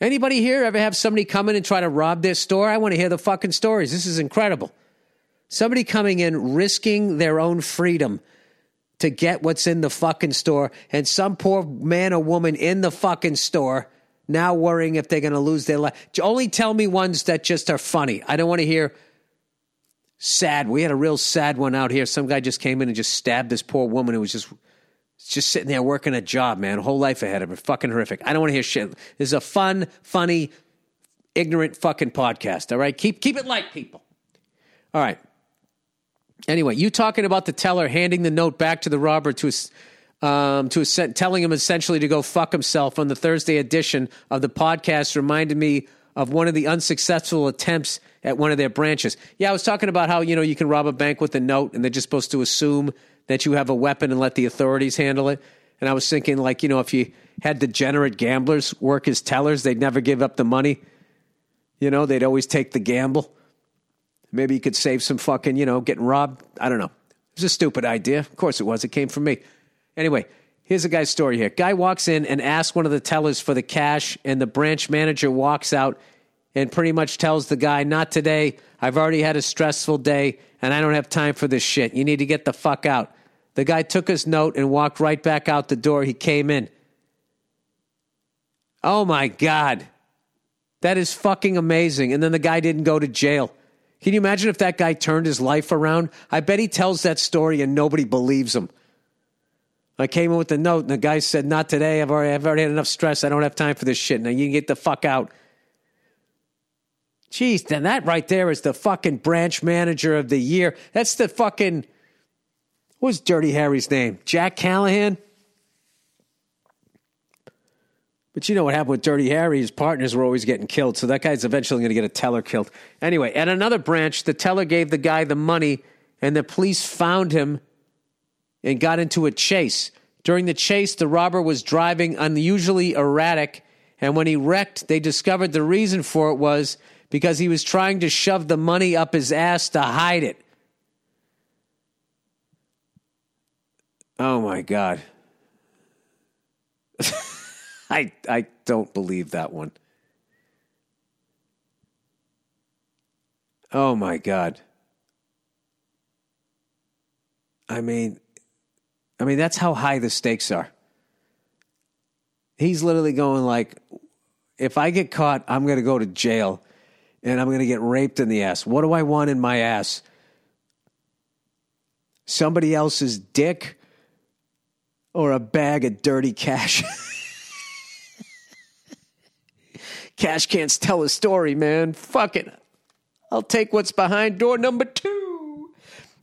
Anybody here ever have somebody come in and try to rob their store? I want to hear the fucking stories. This is incredible. Somebody coming in risking their own freedom to get what's in the fucking store, and some poor man or woman in the fucking store now worrying if they're going to lose their life. Only tell me ones that just are funny. I don't want to hear sad. We had a real sad one out here. Some guy just came in and just stabbed this poor woman who was just just sitting there working a job, man, whole life ahead of her. Fucking horrific. I don't want to hear shit. This is a fun, funny, ignorant fucking podcast. All right, keep keep it light, people. All right. Anyway, you talking about the teller handing the note back to the robber to um, to telling him essentially to go fuck himself on the Thursday edition of the podcast reminded me of one of the unsuccessful attempts at one of their branches. Yeah, I was talking about how you know you can rob a bank with a note, and they're just supposed to assume that you have a weapon and let the authorities handle it. And I was thinking, like, you know, if you had degenerate gamblers work as tellers, they'd never give up the money. You know, they'd always take the gamble. Maybe you could save some fucking, you know, getting robbed. I don't know. It was a stupid idea. Of course it was. It came from me. Anyway, here's a guy's story here. Guy walks in and asks one of the tellers for the cash, and the branch manager walks out and pretty much tells the guy, Not today. I've already had a stressful day, and I don't have time for this shit. You need to get the fuck out. The guy took his note and walked right back out the door he came in. Oh my God. That is fucking amazing. And then the guy didn't go to jail. Can you imagine if that guy turned his life around? I bet he tells that story and nobody believes him. I came in with the note and the guy said, Not today. I've already, I've already had enough stress. I don't have time for this shit. Now you can get the fuck out. Jeez, then that right there is the fucking branch manager of the year. That's the fucking What's Dirty Harry's name? Jack Callahan? But you know what happened with Dirty Harry? His partners were always getting killed, so that guy's eventually going to get a teller killed. Anyway, at another branch, the teller gave the guy the money, and the police found him and got into a chase. During the chase, the robber was driving unusually erratic, and when he wrecked, they discovered the reason for it was because he was trying to shove the money up his ass to hide it. Oh my God. I I don't believe that one. Oh my God. I mean I mean that's how high the stakes are. He's literally going like if I get caught, I'm going to go to jail and I'm going to get raped in the ass. What do I want in my ass? Somebody else's dick or a bag of dirty cash. cash can't tell a story, man. Fuck it. I'll take what's behind door number two.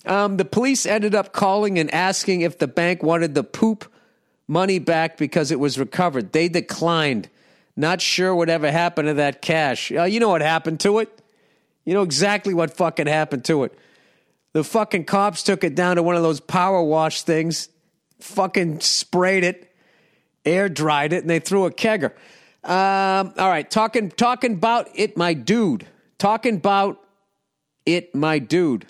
Um, the police ended up calling and asking if the bank wanted the poop money back because it was recovered. They declined. Not sure whatever happened to that cash. Uh, you know what happened to it? You know exactly what fucking happened to it. The fucking cops took it down to one of those power wash things fucking sprayed it, air dried it, and they threw a kegger. Um, all right, talking talking about it, my dude. Talking about it, my dude.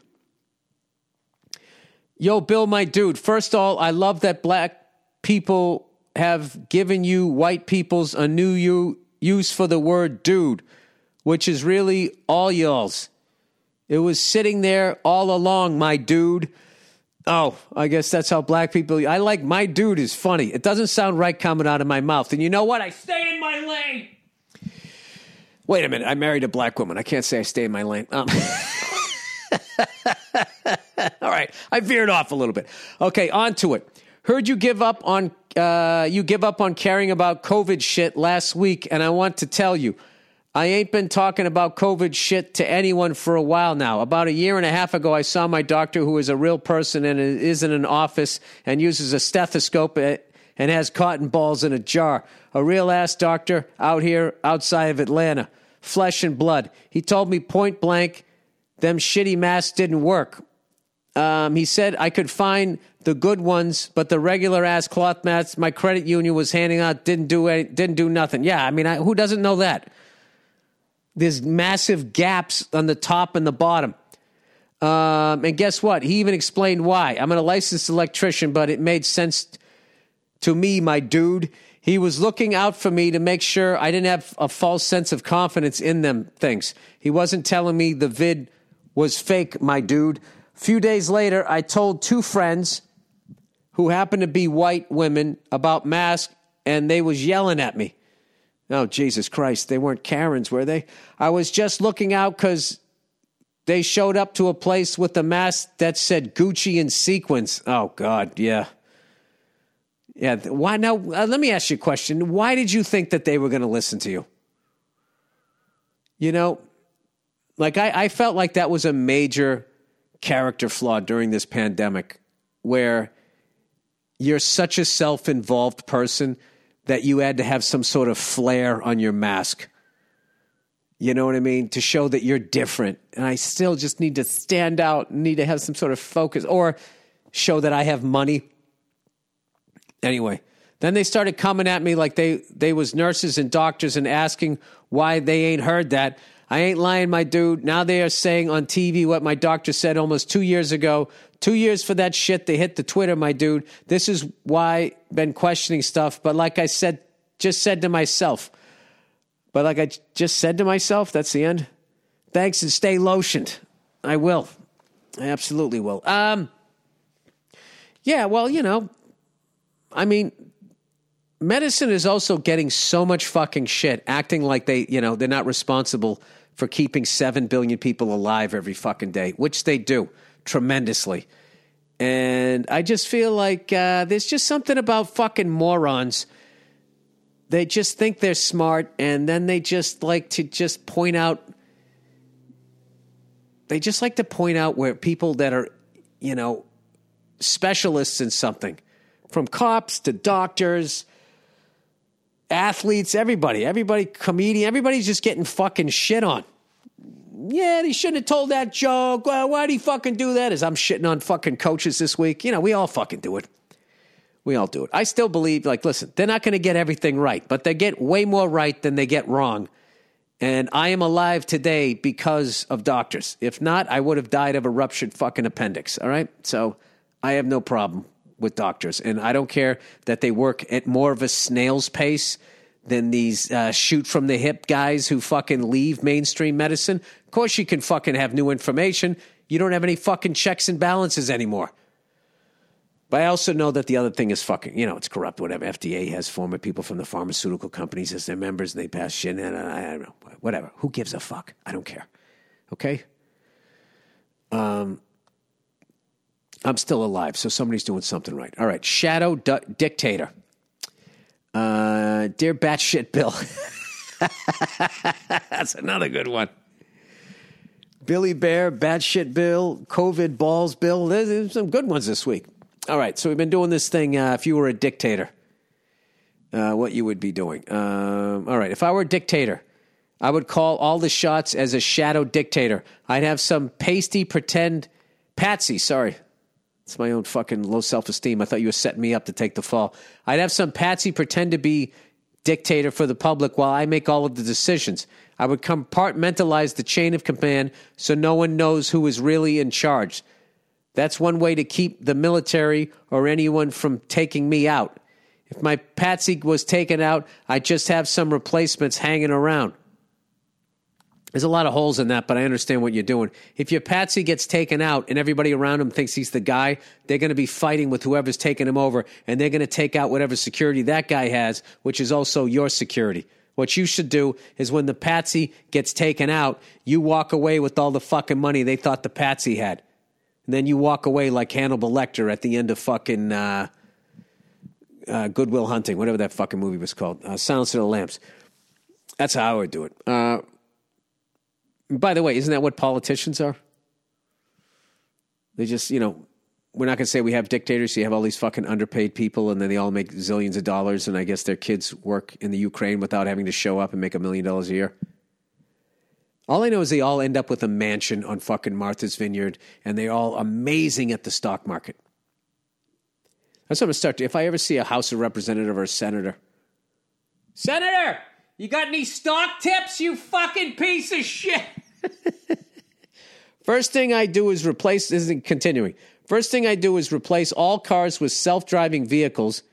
Yo, Bill, my dude. First of all, I love that black people have given you white people's a new use for the word dude, which is really all y'all's. It was sitting there all along, my dude. Oh, I guess that's how black people. I like my dude is funny. It doesn't sound right coming out of my mouth. And you know what? I stay in my lane. Wait a minute. I married a black woman. I can't say I stay in my lane. Um. All right. I veered off a little bit. Okay, on to it. Heard you give up on uh, you give up on caring about COVID shit last week, and I want to tell you. I ain't been talking about COVID shit to anyone for a while now. About a year and a half ago, I saw my doctor, who is a real person and is in an office and uses a stethoscope and has cotton balls in a jar. A real ass doctor out here outside of Atlanta. Flesh and blood. He told me point blank them shitty masks didn't work. Um, he said I could find the good ones, but the regular ass cloth mats my credit union was handing out didn't do any, didn't do nothing. Yeah, I mean, I, who doesn't know that? There's massive gaps on the top and the bottom. Um, and guess what? He even explained why. I'm a licensed electrician, but it made sense to me, my dude. He was looking out for me to make sure I didn't have a false sense of confidence in them things. He wasn't telling me the vid was fake, my dude. Few days later, I told two friends who happened to be white women about masks, and they was yelling at me. Oh, Jesus Christ. They weren't Karens, were they? I was just looking out because they showed up to a place with a mask that said Gucci in sequins. Oh, God, yeah. Yeah. Why now? Uh, let me ask you a question. Why did you think that they were going to listen to you? You know, like I, I felt like that was a major character flaw during this pandemic where you're such a self involved person that you had to have some sort of flair on your mask. You know what I mean? To show that you're different. And I still just need to stand out, need to have some sort of focus or show that I have money. Anyway, then they started coming at me like they, they was nurses and doctors and asking why they ain't heard that. I ain't lying, my dude. Now they are saying on TV what my doctor said almost two years ago. Two years for that shit. They hit the Twitter, my dude. This is why been questioning stuff. But like I said, just said to myself. But like I just said to myself, that's the end. Thanks and stay lotioned. I will. I absolutely will. Um, yeah, well, you know, I mean, medicine is also getting so much fucking shit, acting like they, you know, they're not responsible for keeping 7 billion people alive every fucking day, which they do tremendously. And I just feel like uh, there's just something about fucking morons. They just think they're smart and then they just like to just point out. They just like to point out where people that are, you know, specialists in something, from cops to doctors, athletes, everybody, everybody, comedian, everybody's just getting fucking shit on. Yeah, he shouldn't have told that joke. Well, why'd he fucking do that? As I'm shitting on fucking coaches this week. You know, we all fucking do it. We all do it. I still believe, like, listen, they're not going to get everything right, but they get way more right than they get wrong. And I am alive today because of doctors. If not, I would have died of a ruptured fucking appendix. All right. So I have no problem with doctors. And I don't care that they work at more of a snail's pace than these uh, shoot from the hip guys who fucking leave mainstream medicine. Of course, you can fucking have new information. You don't have any fucking checks and balances anymore. But I also know that the other thing is fucking, you know, it's corrupt, whatever. FDA has former people from the pharmaceutical companies as their members and they pass shit. And I, I don't know, whatever. Who gives a fuck? I don't care. Okay? Um, I'm still alive, so somebody's doing something right. All right, Shadow Dictator. Uh, dear Batshit Bill. That's another good one. Billy Bear, Batshit Bill, COVID Balls Bill. There's some good ones this week. All right, so we've been doing this thing. Uh, if you were a dictator, uh, what you would be doing. Um, all right, if I were a dictator, I would call all the shots as a shadow dictator. I'd have some pasty pretend patsy. Sorry, it's my own fucking low self esteem. I thought you were setting me up to take the fall. I'd have some patsy pretend to be dictator for the public while I make all of the decisions. I would compartmentalize the chain of command so no one knows who is really in charge. That's one way to keep the military or anyone from taking me out. If my patsy was taken out, I'd just have some replacements hanging around. There's a lot of holes in that, but I understand what you're doing. If your patsy gets taken out and everybody around him thinks he's the guy, they're going to be fighting with whoever's taking him over, and they're going to take out whatever security that guy has, which is also your security. What you should do is when the patsy gets taken out, you walk away with all the fucking money they thought the patsy had. And then you walk away like Hannibal Lecter at the end of fucking uh, uh, Goodwill Hunting, whatever that fucking movie was called, uh, Silence of the Lambs. That's how I would do it. By the way, isn't that what politicians are? They just, you know, we're not going to say we have dictators. So you have all these fucking underpaid people, and then they all make zillions of dollars, and I guess their kids work in the Ukraine without having to show up and make a million dollars a year. All I know is they all end up with a mansion on fucking Martha's Vineyard, and they're all amazing at the stock market. That's what I'm gonna start. To, if I ever see a House of Representative or a senator, Senator, you got any stock tips? You fucking piece of shit. First thing I do is replace. This is continuing. First thing I do is replace all cars with self-driving vehicles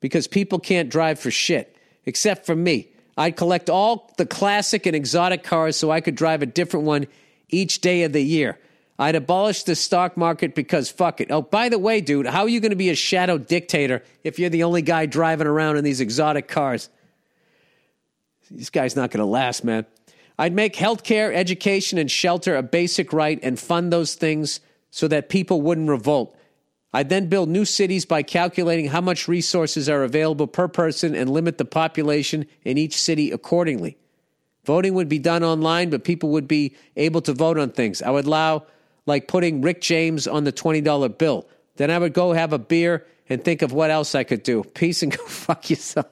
because people can't drive for shit except for me. I'd collect all the classic and exotic cars so I could drive a different one each day of the year. I'd abolish the stock market because fuck it. Oh, by the way, dude, how are you going to be a shadow dictator if you're the only guy driving around in these exotic cars? This guy's not going to last, man. I'd make healthcare, education, and shelter a basic right and fund those things so that people wouldn't revolt. I'd then build new cities by calculating how much resources are available per person and limit the population in each city accordingly. Voting would be done online, but people would be able to vote on things. I would allow like putting Rick James on the $20 bill. Then I would go have a beer and think of what else I could do. Peace and go fuck yourself.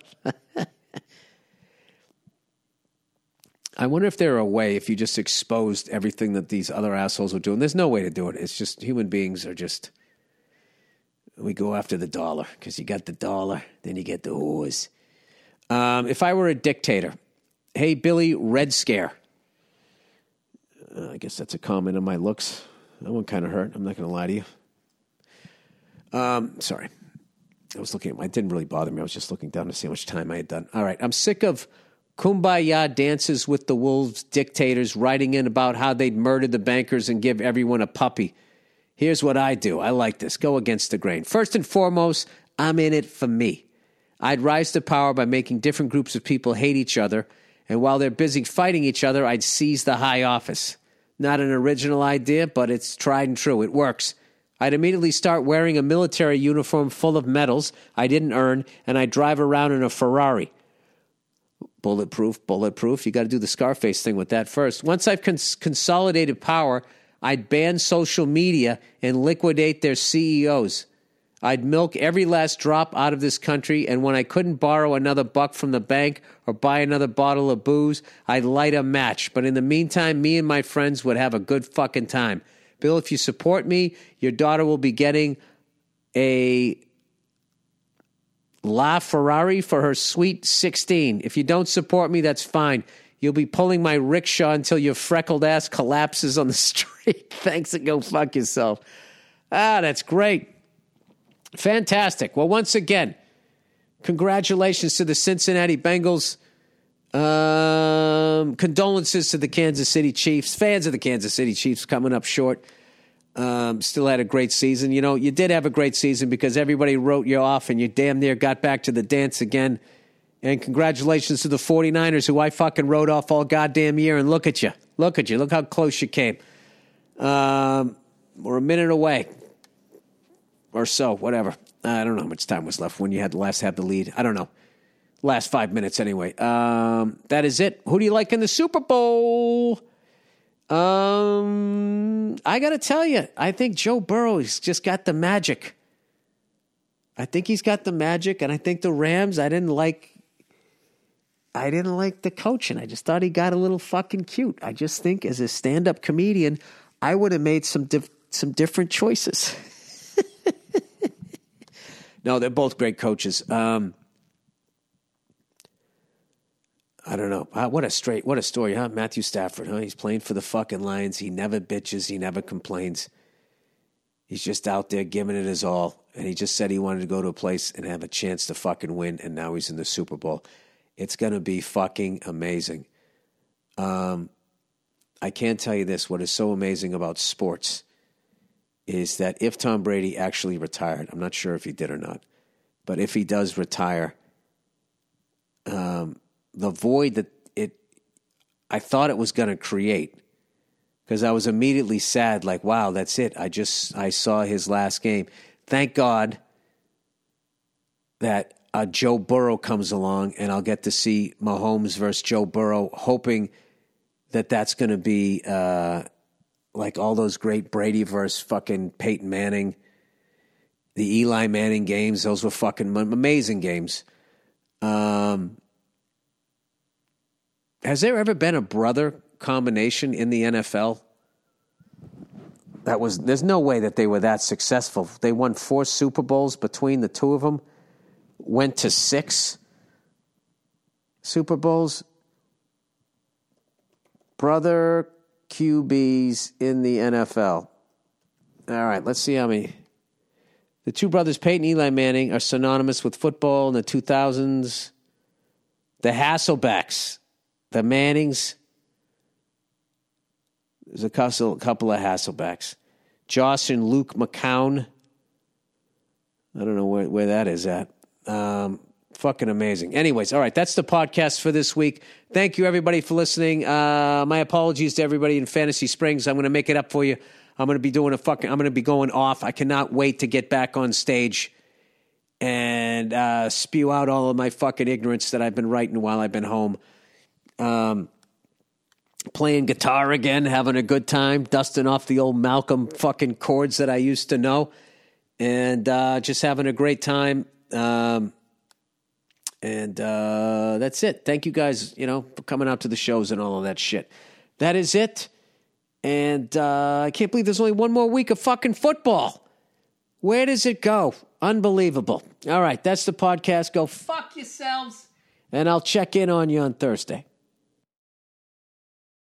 I wonder if there are a way if you just exposed everything that these other assholes were doing. There's no way to do it. It's just human beings are just we go after the dollar because you got the dollar, then you get the whores. Um, if I were a dictator, hey Billy, Red Scare. Uh, I guess that's a comment on my looks. That one kind of hurt. I'm not going to lie to you. Um, sorry. I was looking at my, it didn't really bother me. I was just looking down to see how much time I had done. All right. I'm sick of kumbaya dances with the wolves dictators writing in about how they'd murder the bankers and give everyone a puppy. Here's what I do. I like this. Go against the grain. First and foremost, I'm in it for me. I'd rise to power by making different groups of people hate each other, and while they're busy fighting each other, I'd seize the high office. Not an original idea, but it's tried and true. It works. I'd immediately start wearing a military uniform full of medals I didn't earn, and I'd drive around in a Ferrari. Bulletproof, bulletproof. You got to do the Scarface thing with that first. Once I've cons- consolidated power, I'd ban social media and liquidate their CEOs. I'd milk every last drop out of this country, and when I couldn't borrow another buck from the bank or buy another bottle of booze, I'd light a match. But in the meantime, me and my friends would have a good fucking time. Bill, if you support me, your daughter will be getting a La Ferrari for her sweet 16. If you don't support me, that's fine. You'll be pulling my rickshaw until your freckled ass collapses on the street. Thanks and go fuck yourself. Ah, that's great. Fantastic. Well, once again, congratulations to the Cincinnati Bengals. Um, condolences to the Kansas City Chiefs. Fans of the Kansas City Chiefs coming up short. Um, still had a great season. You know, you did have a great season because everybody wrote you off and you damn near got back to the dance again. And congratulations to the 49ers who I fucking wrote off all goddamn year. And look at you. Look at you. Look how close you came. Um, we're a minute away or so, whatever. I don't know how much time was left when you had last have the lead. I don't know. Last five minutes, anyway. Um, that is it. Who do you like in the Super Bowl? Um, I got to tell you, I think Joe Burrow's just got the magic. I think he's got the magic, and I think the Rams. I didn't like. I didn't like the coaching. I just thought he got a little fucking cute. I just think, as a stand-up comedian, I would have made some some different choices. No, they're both great coaches. Um, I don't know. What a straight, what a story, huh? Matthew Stafford, huh? He's playing for the fucking Lions. He never bitches. He never complains. He's just out there giving it his all. And he just said he wanted to go to a place and have a chance to fucking win. And now he's in the Super Bowl. It's going to be fucking amazing. Um, I can't tell you this. What is so amazing about sports is that if Tom Brady actually retired, I'm not sure if he did or not, but if he does retire, um, the void that it, I thought it was going to create, because I was immediately sad, like, wow, that's it. I just, I saw his last game. Thank God that uh, Joe Burrow comes along and I'll get to see Mahomes versus Joe Burrow, hoping that that's going to be, uh, like all those great Brady versus fucking Peyton Manning The Eli Manning games, those were fucking amazing games. Um, has there ever been a brother combination in the NFL? That was there's no way that they were that successful. They won four Super Bowls between the two of them. Went to six Super Bowls. Brother QBs in the NFL. All right, let's see how many. The two brothers, Peyton and Eli Manning, are synonymous with football in the 2000s. The Hasselbecks, the Mannings. There's a couple, couple of Hasselbecks. Josh and Luke McCown. I don't know where, where that is at. Um, fucking amazing. Anyways, all right, that's the podcast for this week. Thank you, everybody, for listening. Uh, my apologies to everybody in Fantasy Springs. I'm going to make it up for you. I'm going to be doing a fucking, I'm going to be going off. I cannot wait to get back on stage and uh, spew out all of my fucking ignorance that I've been writing while I've been home. Um, playing guitar again, having a good time, dusting off the old Malcolm fucking chords that I used to know, and uh, just having a great time. Um, and uh, that's it. Thank you guys, you know, for coming out to the shows and all of that shit. That is it. And uh, I can't believe there's only one more week of fucking football. Where does it go? Unbelievable. All right, that's the podcast. Go fuck yourselves. And I'll check in on you on Thursday.